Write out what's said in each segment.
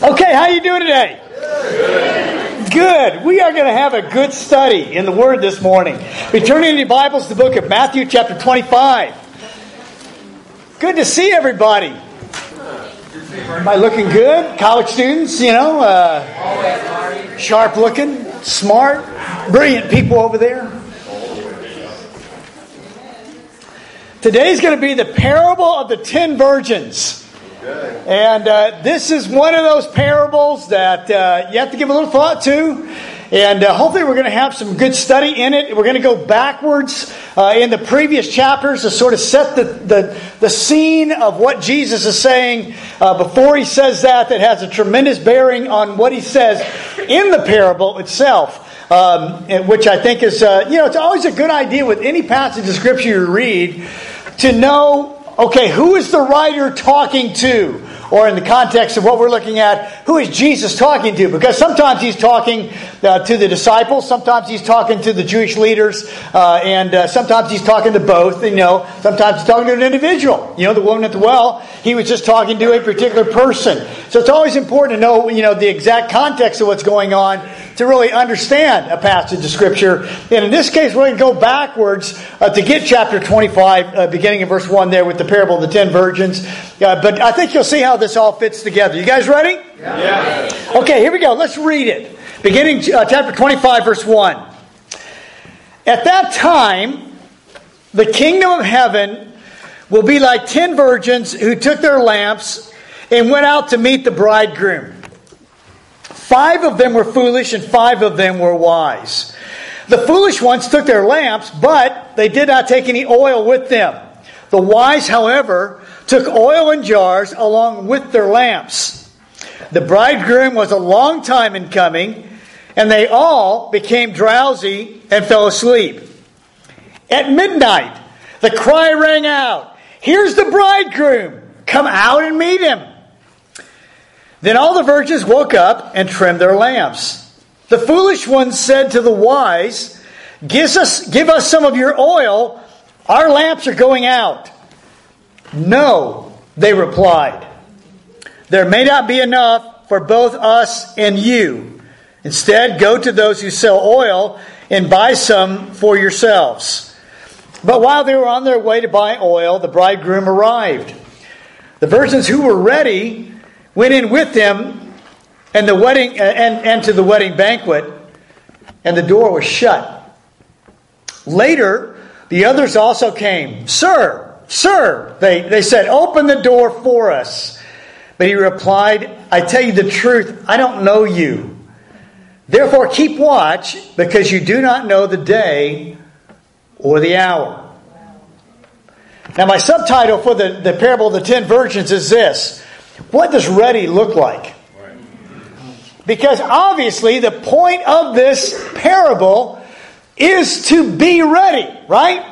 Okay, how you doing today? Good. good. We are going to have a good study in the Word this morning. Be turning in your Bibles to the book of Matthew, chapter 25. Good to see everybody. Am I looking good? College students, you know, uh, sharp looking, smart, brilliant people over there. Today's going to be the parable of the ten virgins. And uh, this is one of those parables that uh, you have to give a little thought to. And uh, hopefully, we're going to have some good study in it. We're going to go backwards uh, in the previous chapters to sort of set the, the, the scene of what Jesus is saying uh, before he says that, that has a tremendous bearing on what he says in the parable itself. Um, which I think is, uh, you know, it's always a good idea with any passage of Scripture you read to know okay, who is the writer talking to? Or in the context of what we're looking at, who is Jesus talking to? Because sometimes he's talking uh, to the disciples, sometimes he's talking to the Jewish leaders, uh, and uh, sometimes he's talking to both. You know, sometimes he's talking to an individual. You know, the woman at the well, he was just talking to a particular person. So it's always important to know, you know, the exact context of what's going on to really understand a passage of Scripture. And in this case, we're going to go backwards uh, to get chapter 25, uh, beginning in verse 1 there with the parable of the ten virgins. Uh, but I think you'll see how this all fits together. You guys ready? Yeah. Okay, here we go. Let's read it. Beginning uh, chapter 25, verse 1. At that time, the kingdom of heaven will be like ten virgins who took their lamps and went out to meet the bridegroom. Five of them were foolish and five of them were wise. The foolish ones took their lamps, but they did not take any oil with them. The wise, however, took oil in jars along with their lamps. The bridegroom was a long time in coming, and they all became drowsy and fell asleep. At midnight, the cry rang out Here's the bridegroom! Come out and meet him! Then all the virgins woke up and trimmed their lamps. The foolish ones said to the wise, Give us, give us some of your oil. Our lamps are going out. No, they replied. There may not be enough for both us and you. Instead, go to those who sell oil and buy some for yourselves. But while they were on their way to buy oil, the bridegroom arrived. The virgins who were ready went in with them and the wedding uh, and, and to the wedding banquet, and the door was shut. Later, the others also came. Sir, sir, they, they said, open the door for us. But he replied, I tell you the truth, I don't know you. Therefore, keep watch, because you do not know the day or the hour. Now, my subtitle for the, the parable of the ten virgins is this what does ready look like? Because obviously, the point of this parable is to be ready, right?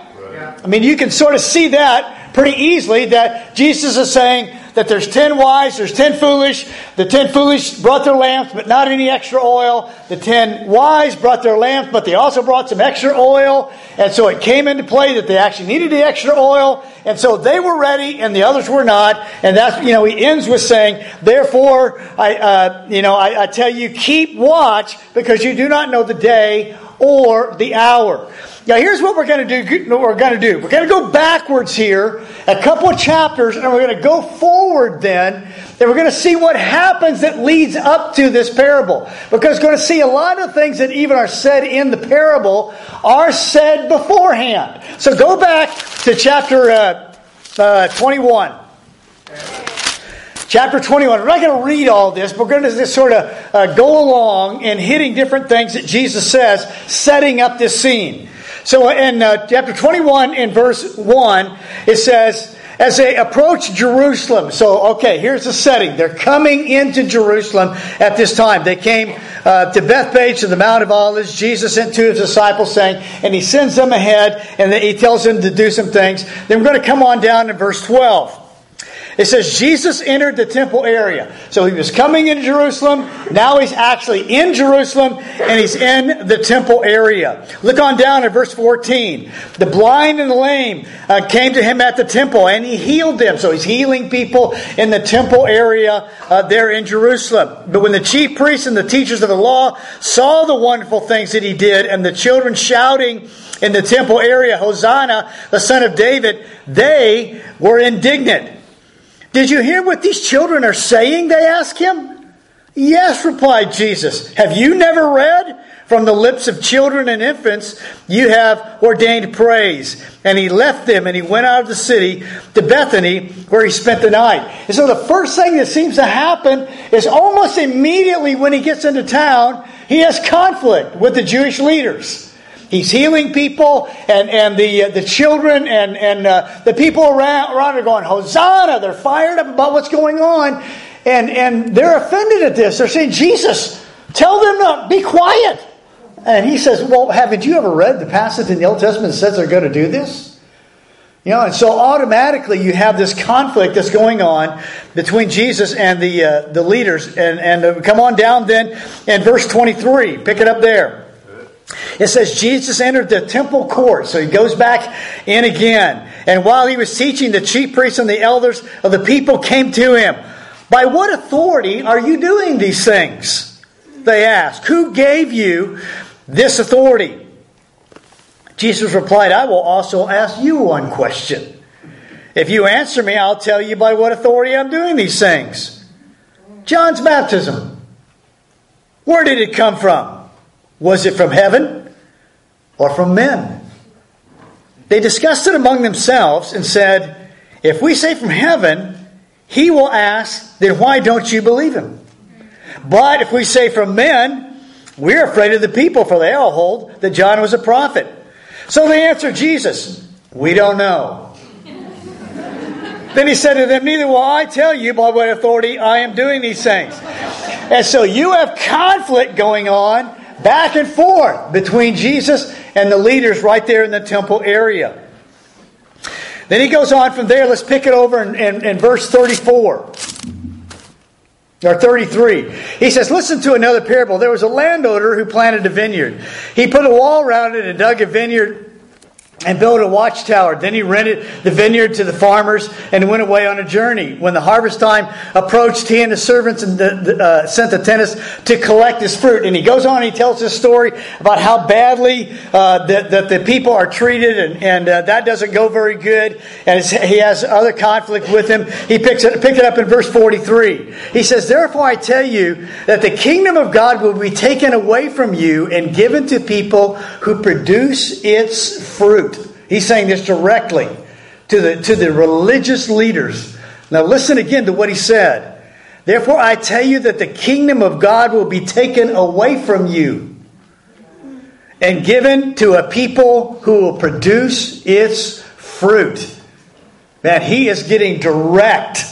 I mean, you can sort of see that pretty easily that Jesus is saying, that there's ten wise, there's ten foolish. The ten foolish brought their lamps, but not any extra oil. The ten wise brought their lamps, but they also brought some extra oil. And so it came into play that they actually needed the extra oil. And so they were ready, and the others were not. And that's, you know, he ends with saying, therefore, I, uh, you know, I, I tell you, keep watch because you do not know the day or the hour. Now, here's what we're going to do. We're going to do. We're going to go backwards here, a couple of chapters, and we're going to go forward then, and we're going to see what happens that leads up to this parable. Because we're going to see a lot of things that even are said in the parable are said beforehand. So go back to chapter uh, uh, 21. Chapter 21. We're not going to read all this, but we're going to just sort of uh, go along and hitting different things that Jesus says, setting up this scene. So in uh, chapter 21, in verse 1, it says, as they approach Jerusalem. So, okay, here's the setting. They're coming into Jerusalem at this time. They came uh, to Bethphage to the Mount of Olives. Jesus sent two of his disciples saying, and he sends them ahead and he tells them to do some things. Then we're going to come on down to verse 12. It says Jesus entered the temple area. So he was coming into Jerusalem. Now he's actually in Jerusalem and he's in the temple area. Look on down at verse 14. The blind and the lame uh, came to him at the temple and he healed them. So he's healing people in the temple area uh, there in Jerusalem. But when the chief priests and the teachers of the law saw the wonderful things that he did and the children shouting in the temple area, Hosanna, the son of David, they were indignant. Did you hear what these children are saying? They ask him. Yes, replied Jesus. Have you never read? From the lips of children and infants, you have ordained praise. And he left them and he went out of the city to Bethany where he spent the night. And so the first thing that seems to happen is almost immediately when he gets into town, he has conflict with the Jewish leaders. He's healing people, and, and the, uh, the children and, and uh, the people around, around are going, Hosanna! They're fired up about what's going on, and, and they're offended at this. They're saying, Jesus, tell them to be quiet. And he says, Well, haven't you ever read the passage in the Old Testament that says they're going to do this? You know, and so automatically you have this conflict that's going on between Jesus and the, uh, the leaders. And, and uh, come on down then in verse 23. Pick it up there. It says Jesus entered the temple court, so he goes back in again. And while he was teaching, the chief priests and the elders of the people came to him. By what authority are you doing these things? They asked. Who gave you this authority? Jesus replied, I will also ask you one question. If you answer me, I'll tell you by what authority I'm doing these things. John's baptism. Where did it come from? Was it from heaven or from men? They discussed it among themselves and said, If we say from heaven, he will ask, Then why don't you believe him? But if we say from men, we're afraid of the people, for they all hold that John was a prophet. So they answered Jesus, We don't know. then he said to them, Neither will I tell you by what authority I am doing these things. And so you have conflict going on back and forth between Jesus and the leaders right there in the temple area. Then he goes on from there. Let's pick it over in, in, in verse 34 or 33. He says, Listen to another parable. There was a landowner who planted a vineyard. He put a wall around it and dug a vineyard and built a watchtower. Then he rented the vineyard to the farmers and went away on a journey. When the harvest time approached, he and his servants and the, uh, sent the tenants to collect his fruit. And he goes on, and he tells this story about how badly uh, that, that the people are treated, and, and uh, that doesn't go very good. And he has other conflict with him. He picks it, pick it up in verse 43. He says, Therefore I tell you that the kingdom of God will be taken away from you and given to people who produce its fruit. He's saying this directly to the, to the religious leaders. Now, listen again to what he said. Therefore, I tell you that the kingdom of God will be taken away from you and given to a people who will produce its fruit. Man, he is getting direct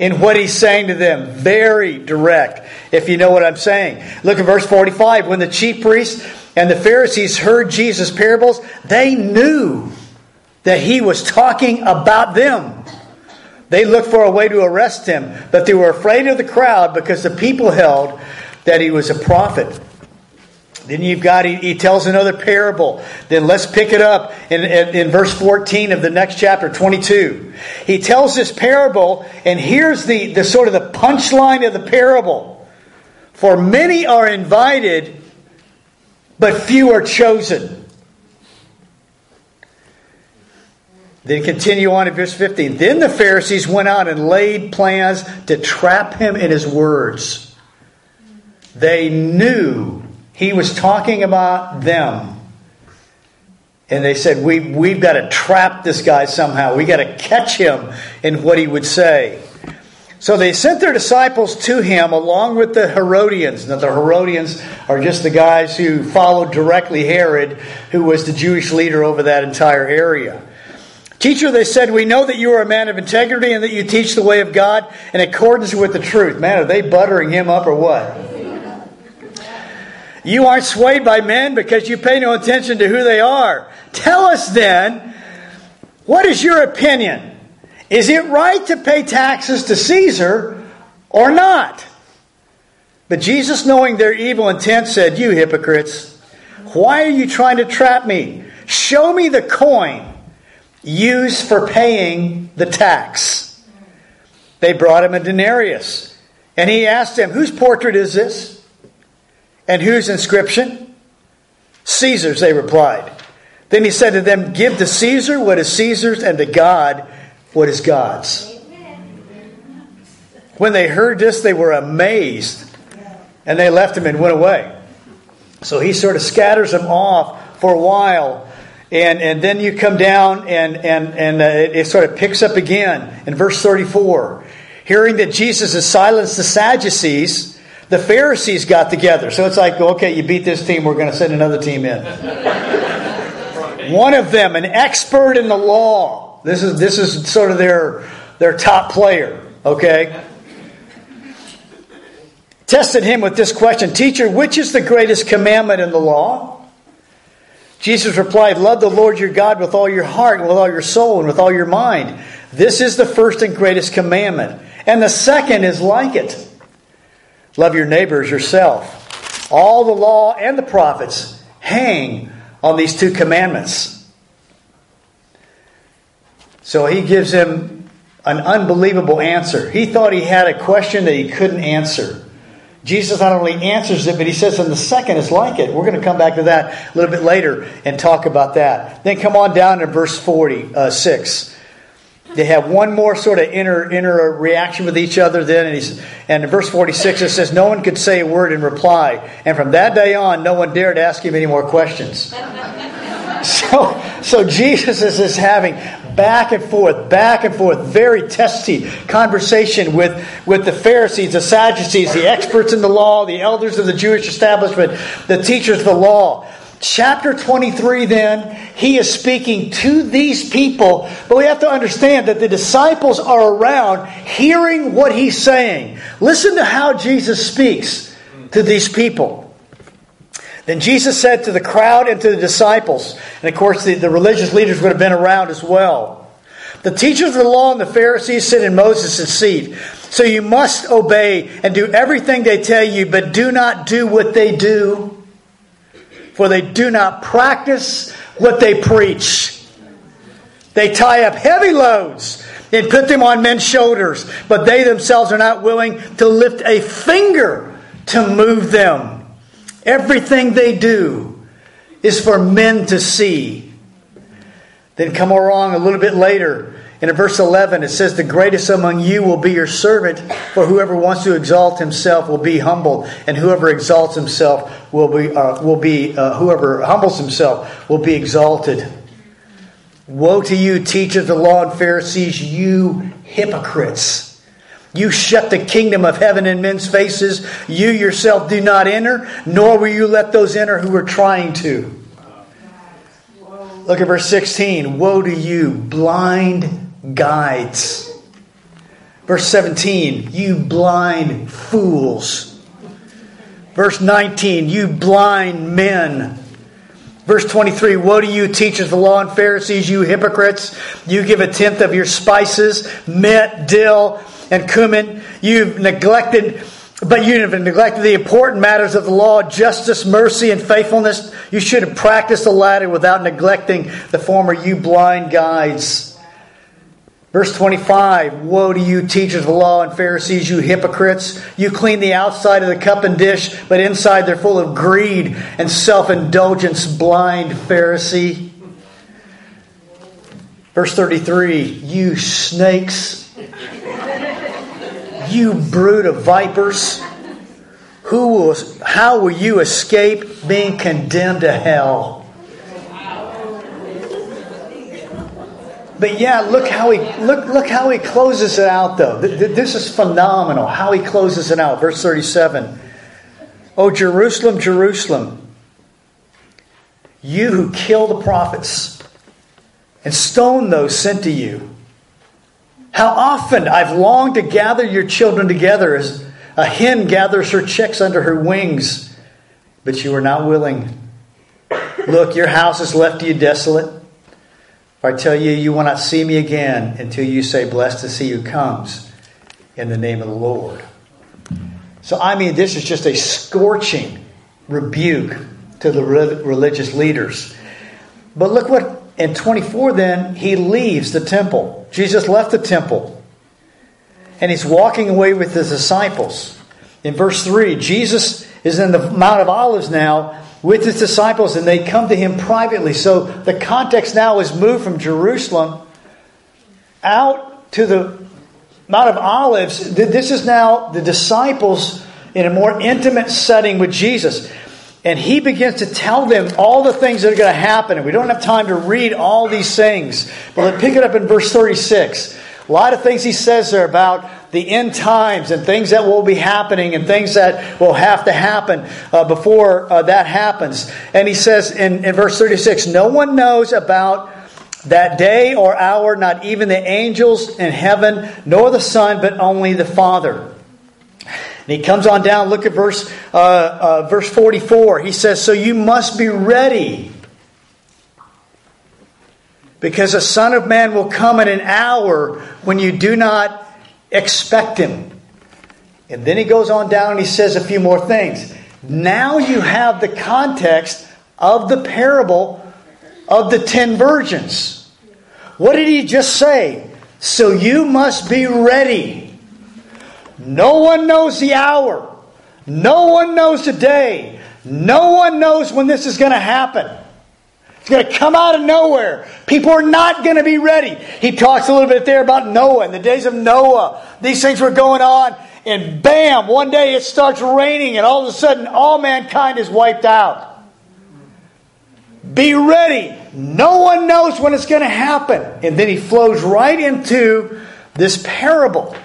in what he's saying to them. Very direct, if you know what I'm saying. Look at verse 45. When the chief priests and the Pharisees heard Jesus' parables, they knew that he was talking about them. They looked for a way to arrest him, but they were afraid of the crowd because the people held that he was a prophet. Then you've got, he, he tells another parable. Then let's pick it up in, in, in, verse 14 of the next chapter, 22. He tells this parable, and here's the, the sort of the punchline of the parable. For many are invited, but few are chosen. Then continue on in verse 15. Then the Pharisees went out and laid plans to trap him in his words. They knew he was talking about them. And they said, we, We've got to trap this guy somehow. We've got to catch him in what he would say. So they sent their disciples to him along with the Herodians. Now, the Herodians are just the guys who followed directly Herod, who was the Jewish leader over that entire area. Teacher, they said, we know that you are a man of integrity and that you teach the way of God in accordance with the truth. Man, are they buttering him up or what? You aren't swayed by men because you pay no attention to who they are. Tell us then, what is your opinion? Is it right to pay taxes to Caesar or not? But Jesus, knowing their evil intent, said, You hypocrites, why are you trying to trap me? Show me the coin used for paying the tax. They brought him a denarius, and he asked them, Whose portrait is this? And whose inscription? Caesar's, they replied. Then he said to them, Give to Caesar what is Caesar's, and to God what is God's. When they heard this, they were amazed, and they left him and went away. So he sort of scatters them off for a while. And, and then you come down, and, and, and uh, it, it sort of picks up again in verse 34. Hearing that Jesus has silenced the Sadducees, the Pharisees got together. So it's like, okay, you beat this team, we're going to send another team in. One of them, an expert in the law. This is, this is sort of their, their top player, okay? Tested him with this question Teacher, which is the greatest commandment in the law? Jesus replied, Love the Lord your God with all your heart, and with all your soul, and with all your mind. This is the first and greatest commandment. And the second is like it love your neighbors yourself. All the law and the prophets hang on these two commandments. So he gives him an unbelievable answer. He thought he had a question that he couldn't answer. Jesus not only answers it, but he says in the second is like it. We're going to come back to that a little bit later and talk about that. Then come on down to verse 46. Uh, they have one more sort of inner inner reaction with each other. Then, and, and in verse 46 it says, No one could say a word in reply. And from that day on, no one dared ask him any more questions. so, so Jesus is having back and forth, back and forth, very testy conversation with, with the Pharisees, the Sadducees, the experts in the law, the elders of the Jewish establishment, the teachers of the law. Chapter 23, then, he is speaking to these people, but we have to understand that the disciples are around hearing what he's saying. Listen to how Jesus speaks to these people. Then Jesus said to the crowd and to the disciples, and of course the, the religious leaders would have been around as well. The teachers of the law and the Pharisees sit in Moses' seat. So you must obey and do everything they tell you, but do not do what they do, for they do not practice what they preach. They tie up heavy loads and put them on men's shoulders, but they themselves are not willing to lift a finger to move them. Everything they do is for men to see. Then come along a little bit later. In verse 11, it says, The greatest among you will be your servant, for whoever wants to exalt himself will be humbled, and whoever exalts himself will be, uh, will be uh, whoever humbles himself will be exalted. Woe to you, teachers of the law and Pharisees, you hypocrites! You shut the kingdom of heaven in men's faces. You yourself do not enter, nor will you let those enter who are trying to. Look at verse 16. Woe to you, blind guides. Verse 17. You blind fools. Verse 19. You blind men. Verse 23 Woe to you, teachers of the law and Pharisees, you hypocrites! You give a tenth of your spices, mint, dill, and cumin. You've neglected, but you have neglected the important matters of the law, justice, mercy, and faithfulness. You should have practiced the latter without neglecting the former, you blind guides. Verse 25 Woe to you, teachers of the law and Pharisees, you hypocrites! You clean the outside of the cup and dish, but inside they're full of greed and self indulgence, blind Pharisee. Verse 33 You snakes you brood of vipers, who will, how will you escape being condemned to hell? But yeah, look how he look look how he closes it out though. This is phenomenal how he closes it out. Verse 37. Oh Jerusalem, Jerusalem, you who kill the prophets and stone those sent to you. How often I've longed to gather your children together as a hen gathers her chicks under her wings, but you are not willing. Look, your house is left you desolate. I tell you, you will not see me again until you say, Blessed to see who comes in the name of the Lord. So, I mean, this is just a scorching rebuke to the religious leaders. But look what, in 24, then, he leaves the temple. Jesus left the temple. And he's walking away with his disciples. In verse 3, Jesus is in the Mount of Olives now with his disciples, and they come to him privately. So the context now is moved from Jerusalem out to the Mount of Olives. This is now the disciples in a more intimate setting with Jesus. And he begins to tell them all the things that are going to happen. And we don't have time to read all these things. But let's pick it up in verse 36. A lot of things he says there about the end times and things that will be happening and things that will have to happen uh, before uh, that happens. And he says in, in verse 36 No one knows about that day or hour, not even the angels in heaven, nor the Son, but only the Father. And he comes on down, look at verse, uh, uh verse 44. He says, So you must be ready because the Son of Man will come at an hour when you do not expect him. And then he goes on down and he says a few more things. Now you have the context of the parable of the ten virgins. What did he just say? So you must be ready. No one knows the hour. No one knows the day. No one knows when this is going to happen. It's going to come out of nowhere. People are not going to be ready. He talks a little bit there about Noah and the days of Noah. These things were going on, and bam, one day it starts raining, and all of a sudden all mankind is wiped out. Be ready. No one knows when it's going to happen. And then he flows right into this parable.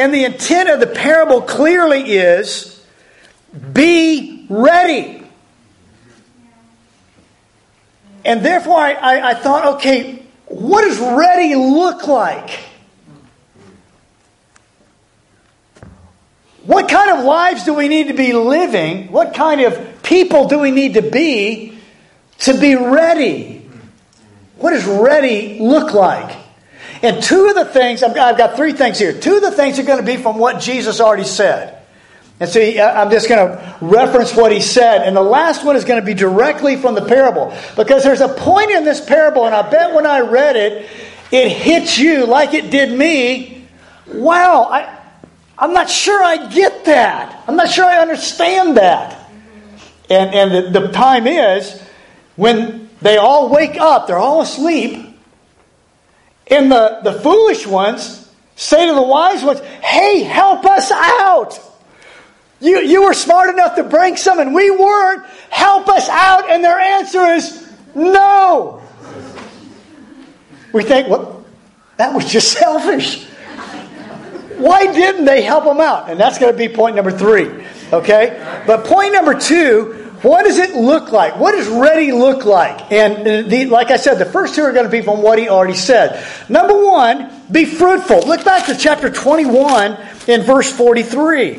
And the intent of the parable clearly is be ready. And therefore, I, I, I thought, okay, what does ready look like? What kind of lives do we need to be living? What kind of people do we need to be to be ready? What does ready look like? And two of the things, I've got, three things here. Two of the things are going to be from what Jesus already said. And so I'm just going to reference what he said. And the last one is going to be directly from the parable. Because there's a point in this parable, and I bet when I read it, it hits you like it did me. Wow, I, I'm not sure I get that. I'm not sure I understand that. And, and the, the time is when they all wake up, they're all asleep. And the, the foolish ones say to the wise ones, Hey, help us out. You, you were smart enough to bring some and we weren't. Help us out. And their answer is no. We think, well, that was just selfish. Why didn't they help them out? And that's going to be point number three. Okay? But point number two what does it look like? What does ready look like? And uh, the, like I said, the first two are going to be from what he already said. Number one, be fruitful. Look back to chapter 21 in verse 43.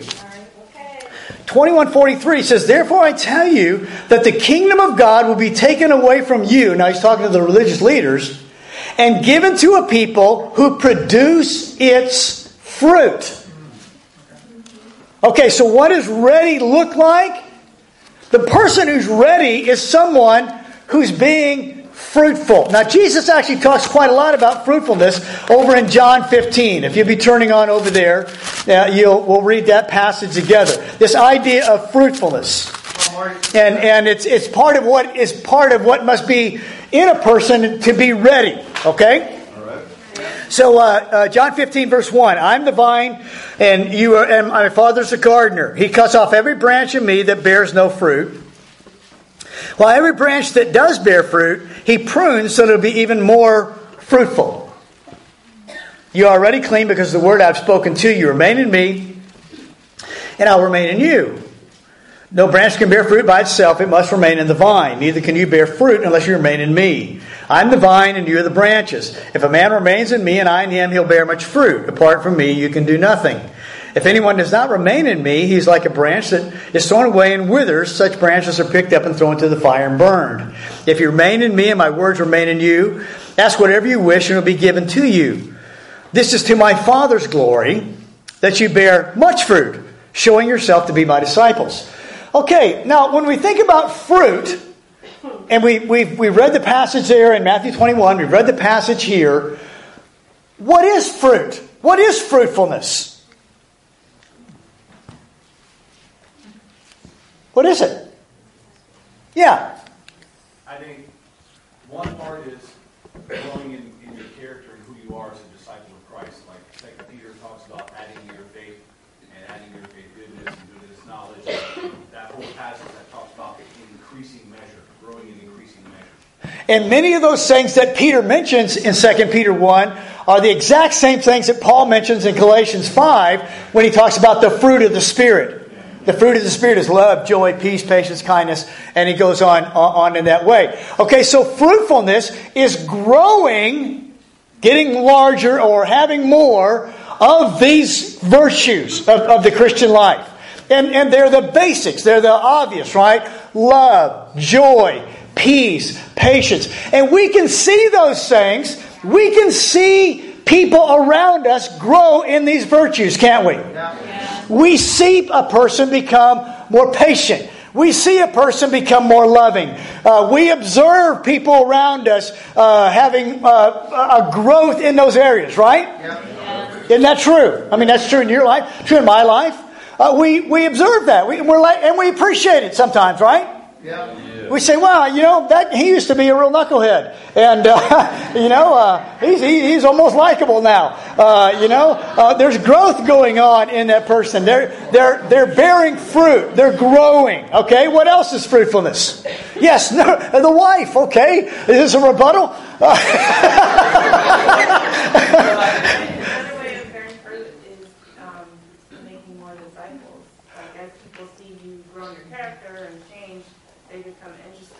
2143 says, Therefore I tell you that the kingdom of God will be taken away from you. Now he's talking to the religious leaders and given to a people who produce its fruit. Okay, so what does ready look like? The person who's ready is someone who's being fruitful. Now, Jesus actually talks quite a lot about fruitfulness over in John 15. If you'll be turning on over there, uh, you'll, we'll read that passage together. This idea of fruitfulness. And, and it's, it's part of what is part of what must be in a person to be ready. Okay? So, uh, uh, John 15, verse 1 I'm the vine, and you are, and my father's the gardener. He cuts off every branch of me that bears no fruit. While every branch that does bear fruit, he prunes so it'll be even more fruitful. You are already clean because the word I've spoken to you remain in me, and I'll remain in you. No branch can bear fruit by itself, it must remain in the vine. Neither can you bear fruit unless you remain in me. I'm the vine, and you are the branches. If a man remains in me and I in him, he'll bear much fruit. Apart from me, you can do nothing. If anyone does not remain in me, he's like a branch that is thrown away and withers. Such branches are picked up and thrown into the fire and burned. If you remain in me and my words remain in you, ask whatever you wish and it will be given to you. This is to my Father's glory that you bear much fruit, showing yourself to be my disciples. Okay, now when we think about fruit, and we, we've, we've read the passage there in Matthew 21, we've read the passage here. What is fruit? What is fruitfulness? What is it? Yeah. I think one part is growing in, in your character and who you are as a disciple of Christ. Like Second Peter talks about adding to your faith and adding to your faith goodness and goodness knowledge. That whole passage that talks about increasing measure, growing in increasing measure. And many of those things that Peter mentions in 2 Peter 1 are the exact same things that Paul mentions in Galatians 5 when he talks about the fruit of the Spirit. The fruit of the Spirit is love, joy, peace, patience, kindness, and he goes on, on in that way. Okay, so fruitfulness is growing, getting larger, or having more of these virtues of, of the Christian life. And, and they're the basics, they're the obvious, right? Love, joy, peace, patience. And we can see those things. We can see people around us grow in these virtues, can't we? We see a person become more patient. We see a person become more loving. Uh, we observe people around us uh, having uh, a growth in those areas, right? Yeah. Isn't that true? I mean, that's true in your life, true in my life. Uh, we, we observe that. We, we're like, and we appreciate it sometimes, right? Yeah. We say, well, you know, that he used to be a real knucklehead, and uh, you know, uh, he's he's almost likable now. Uh, you know, uh, there's growth going on in that person. They're they're they're bearing fruit. They're growing. Okay, what else is fruitfulness? Yes, the wife. Okay, is this a rebuttal?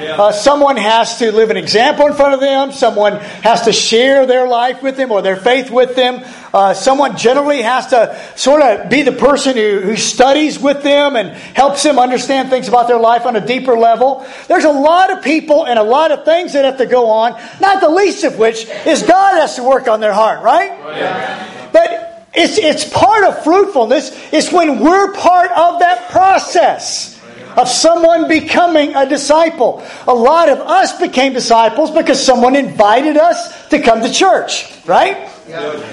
Uh, someone has to live an example in front of them. Someone has to share their life with them or their faith with them. Uh, someone generally has to sort of be the person who, who studies with them and helps them understand things about their life on a deeper level. There's a lot of people and a lot of things that have to go on, not the least of which is God has to work on their heart, right? But it's, it's part of fruitfulness. It's when we're part of that process of someone becoming a disciple. A lot of us became disciples because someone invited us to come to church, right?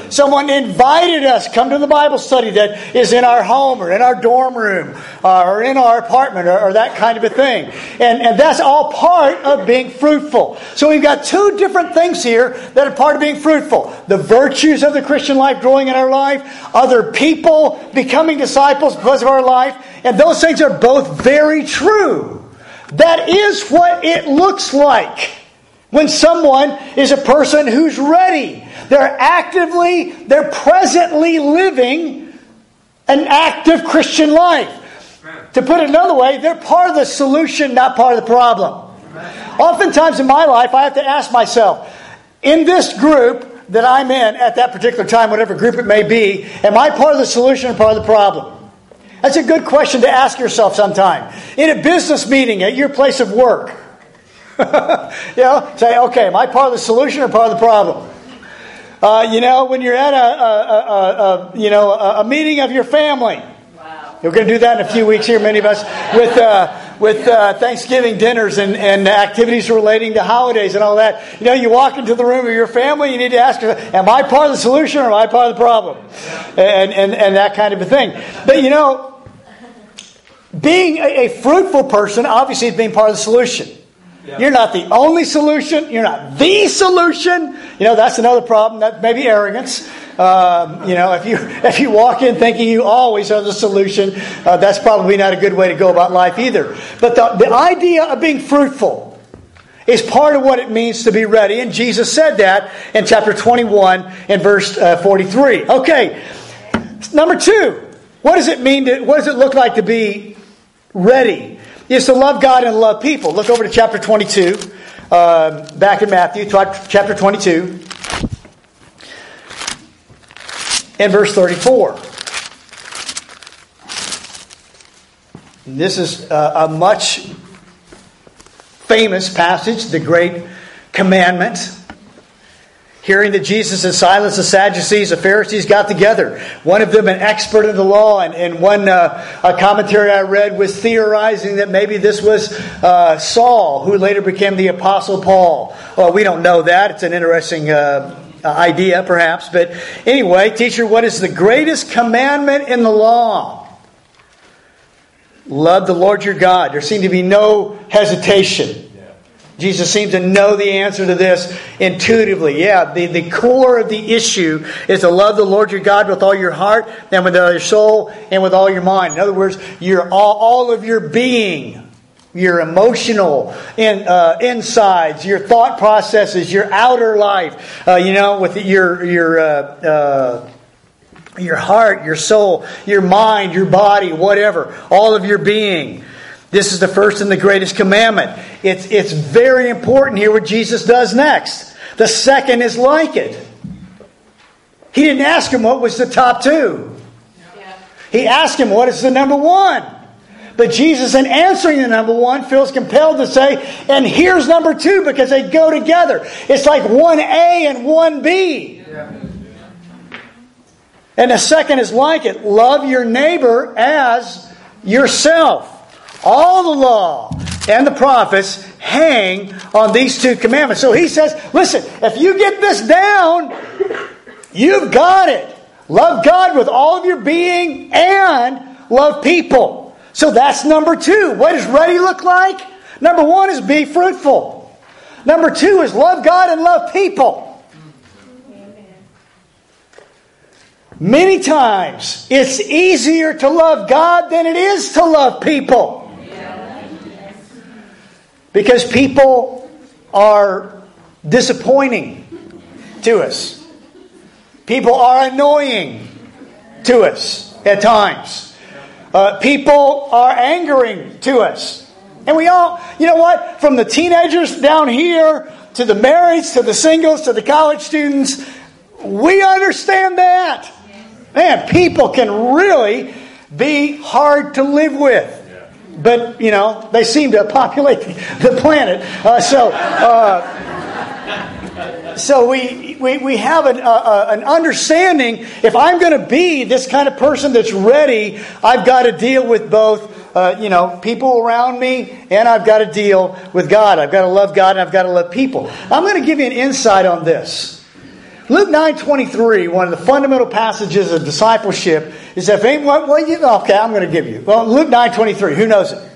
Someone invited us come to the Bible study that is in our home or in our dorm room uh, or in our apartment or, or, that kind of a thing. And, and that's all part of being fruitful. So we've got two different things here that are part of being fruitful. The virtues of the Christian life growing in our life, other people becoming disciples because of our life, and those things are both very true. That is what it looks like when someone is a person who's ready they're actively, they're presently living an active Christian life. To put it another way, they're part of the solution, not part of the problem. Oftentimes in my life, I have to ask myself, in this group that I'm in at that particular time, whatever group it may be, am I part of the solution or part of the problem? That's a good question to ask yourself sometime. In a business meeting at your place of work, you know, say, okay, am I part of the solution or part of the problem? Uh, you know, when you're at a, a, a, a you know a, meeting of your family. Wow. We're going to do that in a few weeks here, many of us, with uh, with uh, Thanksgiving dinners and, and activities relating to holidays and all that. You know, you walk into the room of your family, you need to ask am I part of the solution or am I part of the problem? And, and, and that kind of a thing. But you know, being a, a fruitful person obviously is being part of the solution. You're not the only solution. You're not the solution. You know, that's another problem. That maybe arrogance. Um, you know, if you if you walk in thinking you always are the solution, uh, that's probably not a good way to go about life either. But the, the idea of being fruitful is part of what it means to be ready, and Jesus said that in chapter 21 and verse uh, 43. Okay, number two, what does it mean? To, what does it look like to be ready? Is to love God and love people. Look over to chapter 22, uh, back in Matthew, chapter 22 and verse 34. This is a, much famous passage, the great commandment. Hearing that Jesus and Silas, the Sadducees, the Pharisees got together. One of them, an expert in the law, and, and one uh, a commentary I read was theorizing that maybe this was uh, Saul, who later became the Apostle Paul. Well, we don't know that. It's an interesting uh, uh, idea, perhaps. But anyway, teacher, what is the greatest commandment in the law? Love the Lord your God. There seemed to be no hesitation. Jesus seems to know the answer to this intuitively. Yeah, the, the core of the issue is to love the Lord your God with all your heart and with all your soul and with all your mind. In other words, your all, all of your being your emotional in, uh, insides, your thought processes, your outer life, uh, you know, with your, your, uh, uh, your heart, your soul, your mind, your body, whatever, all of your being. This is the first and the greatest commandment. It's, it's very important here what Jesus does next. The second is like it. He didn't ask him what was the top two. He asked him what is the number one. But Jesus, in answering the number one, feels compelled to say, and here's number two because they go together. It's like 1A and 1B. Yeah. And the second is like it love your neighbor as yourself. All the law and the prophets hang on these two commandments. So he says, listen, if you get this down, you've got it. Love God with all of your being and love people. So that's number two. What does ready look like? Number one is be fruitful. Number two is love God and love people. Many times it's easier to love God than it is to love people. Because people are disappointing to us. People are annoying to us at times. Uh, people are angering to us. And we all, you know what? From the teenagers down here to the marrieds to the singles to the college students, we understand that. Man, people can really be hard to live with. But, you know, they seem to populate the planet. Uh, so, uh, so we, we, we have an, uh, an understanding if I'm going to be this kind of person that's ready, I've got to deal with both, uh, you know, people around me and I've got to deal with God. I've got to love God and I've got to love people. I'm going to give you an insight on this. Luke 9.23, one of the fundamental passages of discipleship, is if anyone, well, you, okay, I'm going to give you. Well, Luke 9.23, who knows it?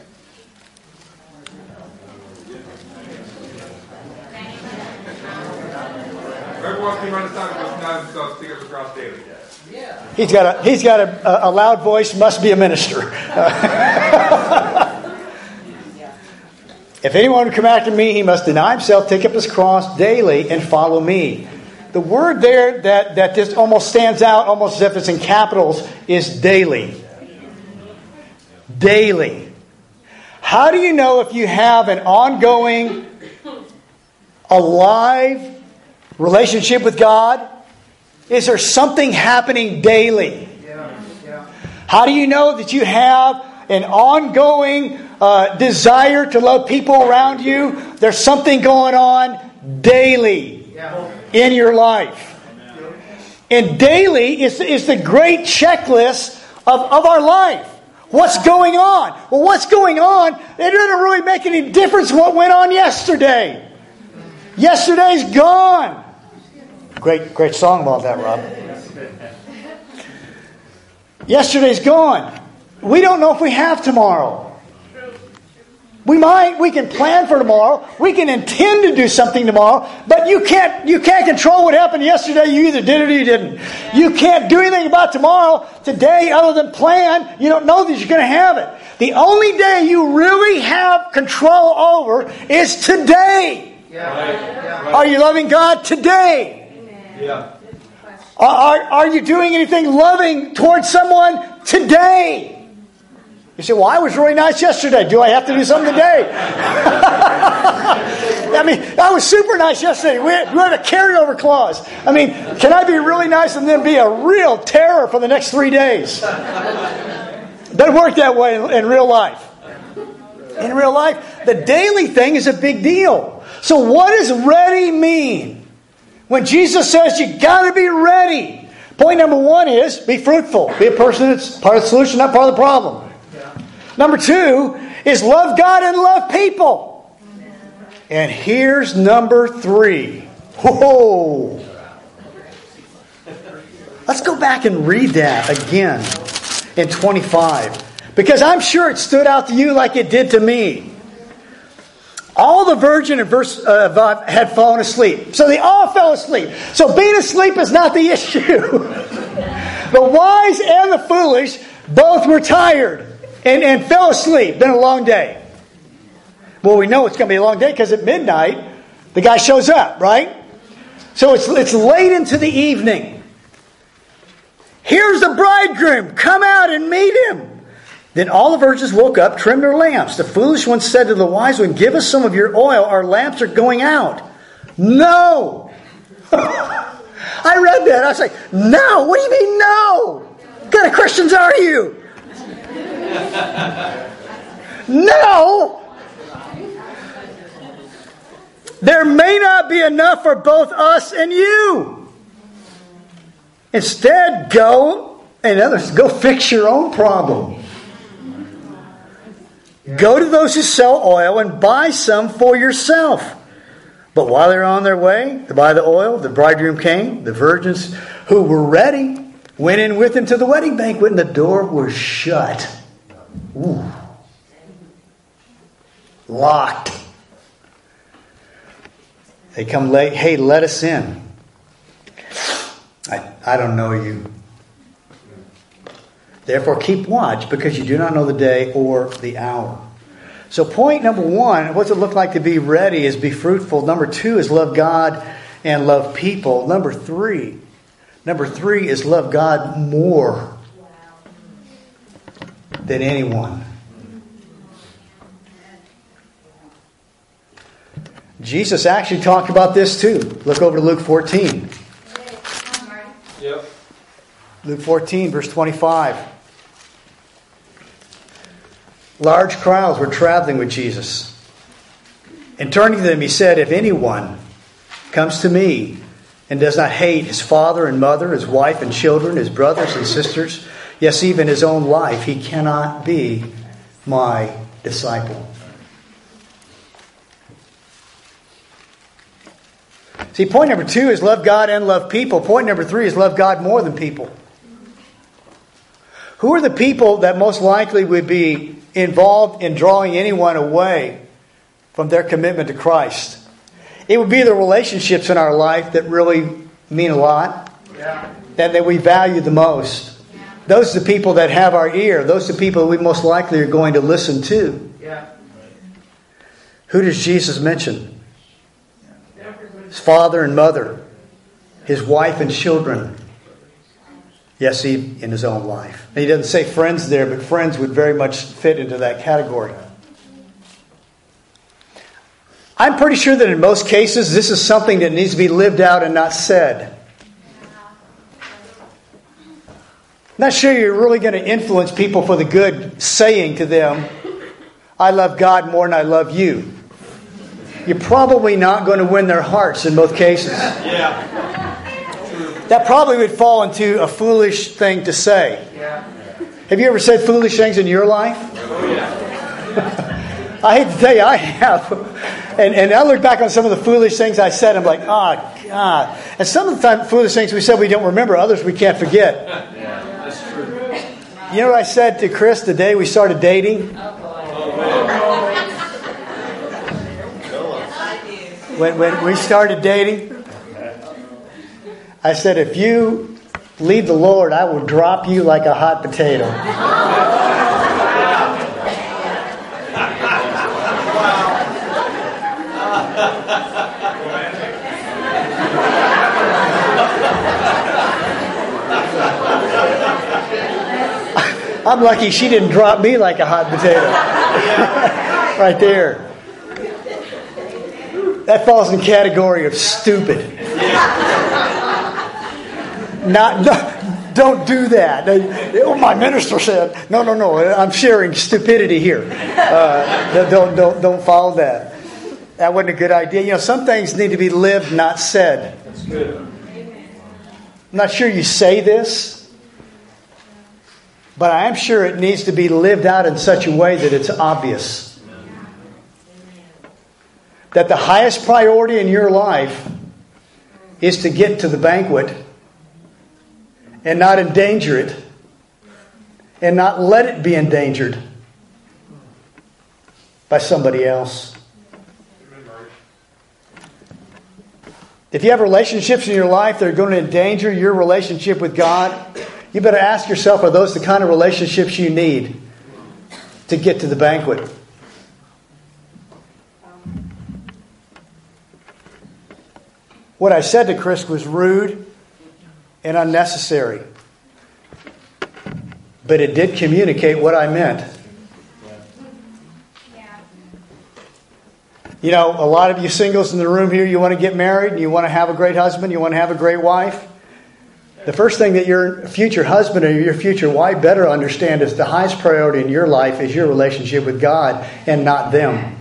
He's got a, he's got a, a loud voice, must be a minister. if anyone would come after me, he must deny himself, take up his cross daily, and follow me. The word there that, that just almost stands out, almost as if it's in capitals, is daily. Daily. How do you know if you have an ongoing, alive relationship with God? Is there something happening daily? How do you know that you have an ongoing uh, desire to love people around you? There's something going on daily in your life. And daily is, is the great checklist of, of our life. What's going on? Well, what's going on? It doesn't really make any difference what went on yesterday. Yesterday's gone. Great, great song about that, Rob. Yesterday's gone. We don't know if we have tomorrow. We might, we can plan for tomorrow. We can intend to do something tomorrow, but you can't you can't control what happened yesterday. You either did it or you didn't. You can't do anything about tomorrow, today, other than plan. You don't know that you're going to have it. The only day you really have control over is today. Yeah. Are you loving God today? Yeah. Are, are you doing anything loving towards someone today? You say, Well, I was really nice yesterday. Do I have to do something today? I mean, I was super nice yesterday. We had, we had a carryover clause. I mean, can I be really nice and then be a real terror for the next three days? Doesn't work that way in, in real life. In real life, the daily thing is a big deal. So, what does ready mean? When Jesus says you got to be ready, point number one is be fruitful. Be a person that's part of the solution, not part of the problem. Number two is love God and love people. And here's number three. Whoa. Let's go back and read that again in 25. Because I'm sure it stood out to you like it did to me. All the virgin and verse uh, had fallen asleep. So they all fell asleep. So being asleep is not the issue. the wise and the foolish both were tired and, and fell asleep. Been a long day. Well, we know it's going to be a long day because at midnight, the guy shows up, right? So it's, it's late into the evening. Here's the bridegroom. Come out and meet him. Then all the virgins woke up, trimmed their lamps. The foolish one said to the wise one, Give us some of your oil. Our lamps are going out. No. I read that. I was like, No. What do you mean, no? What kind of Christians are you? No! There may not be enough for both us and you. Instead, go and others, go fix your own problem. Go to those who sell oil and buy some for yourself. But while they're on their way to buy the oil, the bridegroom came. The virgins who were ready went in with him to the wedding banquet, and the door was shut. Ooh. Locked. They come late. Hey, let us in. I, I don't know you. Therefore, keep watch because you do not know the day or the hour. So, point number one, what's it look like to be ready is be fruitful. Number two is love God and love people. Number three, number three is love God more than anyone. Jesus actually talked about this too. Look over to Luke 14. Yep. Luke 14, verse 25. Large crowds were traveling with Jesus. And turning to them, he said, If anyone comes to me and does not hate his father and mother, his wife and children, his brothers and sisters, yes, even his own life, he cannot be my disciple. See, point number two is love God and love people. Point number three is love God more than people. Who are the people that most likely would be involved in drawing anyone away from their commitment to Christ? It would be the relationships in our life that really mean a lot, yeah. that, that we value the most. Those are the people that have our ear. Those are the people we most likely are going to listen to. Yeah. Who does Jesus mention? His father and mother, his wife and children. Yes, he in his own life. And he doesn't say friends there, but friends would very much fit into that category. I'm pretty sure that in most cases, this is something that needs to be lived out and not said. Not sure you're really going to influence people for the good saying to them, I love God more than I love you. You're probably not going to win their hearts in both cases. Yeah. That probably would fall into a foolish thing to say. Yeah. Have you ever said foolish things in your life? Oh, yeah. I hate to tell you, I have. And, and I look back on some of the foolish things I said, I'm like, oh, God. And some of the time, foolish things we said we don't remember, others we can't forget. Yeah. You know what I said to Chris the day we started dating? When, when we started dating, I said, if you leave the Lord, I will drop you like a hot potato. I'm lucky she didn't drop me like a hot potato. right there. That falls in the category of stupid. Not, no, don't do that. Oh, my minister said, no, no, no. I'm sharing stupidity here. Uh, don't, don't, don't follow that. That wasn't a good idea. You know, some things need to be lived, not said. That's good. I'm not sure you say this, but I am sure it needs to be lived out in such a way that it's obvious. That the highest priority in your life is to get to the banquet and not endanger it and not let it be endangered by somebody else. If you have relationships in your life that are going to endanger your relationship with God, you better ask yourself are those the kind of relationships you need to get to the banquet? What I said to Chris was rude and unnecessary, but it did communicate what I meant. You know, a lot of you singles in the room here, you want to get married, and you want to have a great husband, you want to have a great wife. The first thing that your future husband or your future wife better understand is the highest priority in your life is your relationship with God and not them.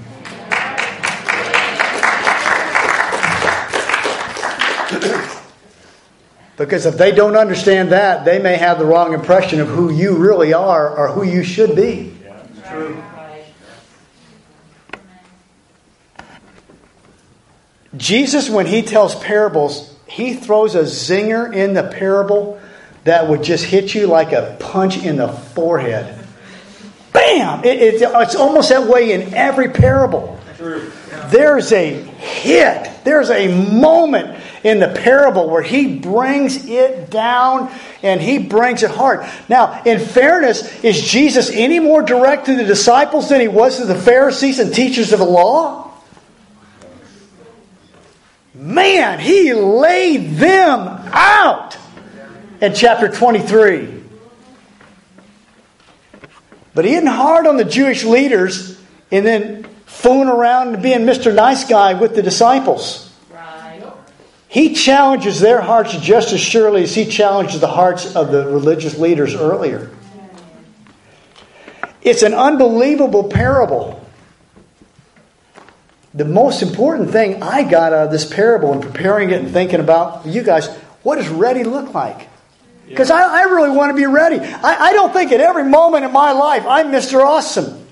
because if they don't understand that, they may have the wrong impression of who you really are or who you should be. Jesus, when he tells parables, he throws a zinger in the parable that would just hit you like a punch in the forehead. Bam! It, it, it's almost that way in every parable. There's a hit, there's a moment in the parable where he brings it down and he brings it hard. Now, in fairness, is Jesus any more direct to the disciples than he was to the Pharisees and teachers of the law? Man, he laid them out in chapter 23. But he isn't hard on the Jewish leaders and then fooling around and being Mr. Nice Guy with the disciples. Right. He challenges their hearts just as surely as he challenges the hearts of the religious leaders earlier. It's an unbelievable parable the most important thing I got out of this parable and preparing it and thinking about you guys, what does ready look like? Because I, I, really want to be ready. I, I don't think at every moment in my life I'm Mr. Awesome.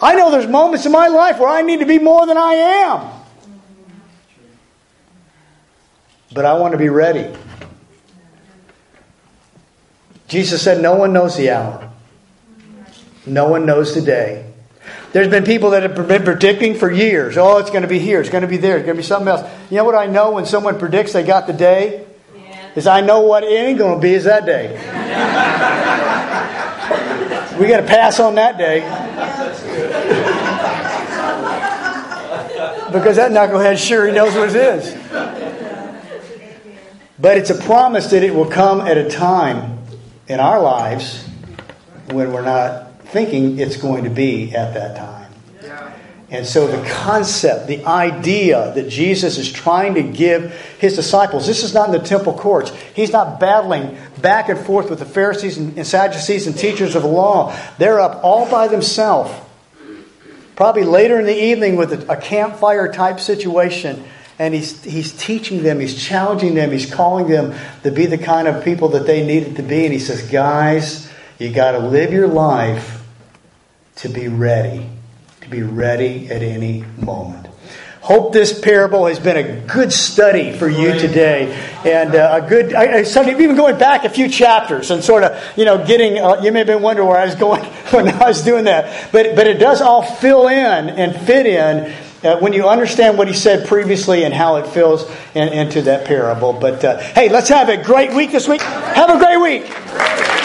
I know there's moments in my life where I need to be more than I am. But I want to be ready. Jesus said, No one knows the hour, no one knows the day there's been people that have been predicting for years. Oh, it's going to be here. It's going to be there. It's going to be something else. You know what I know when someone predicts they got the day? Yeah. Is I know what it ain't going to be is that day. we got to pass on that day. because that knucklehead sure he knows what it is. But it's a promise that it will come at a time in our lives when we're not thinking it's going to be at that time. And so the concept, the idea that Jesus is trying to give his disciples, this is not in the temple courts. He's not battling back and forth with the Pharisees and Sadducees and teachers of the law. They're up all by themselves. Probably later in the evening with a campfire type situation. And he's, he's teaching them, he's challenging them, he's calling them to be the kind of people that they needed to be. And he says, guys, you got to live your life to be ready, to be ready at any moment. Hope this parable has been a good study for you today, and uh, a good I, study. Even going back a few chapters and sort of you know getting. Uh, you may have been wondering where I was going when I was doing that, but but it does all fill in and fit in uh, when you understand what he said previously and how it fills in, into that parable. But uh, hey, let's have a great week this week. Have a great week.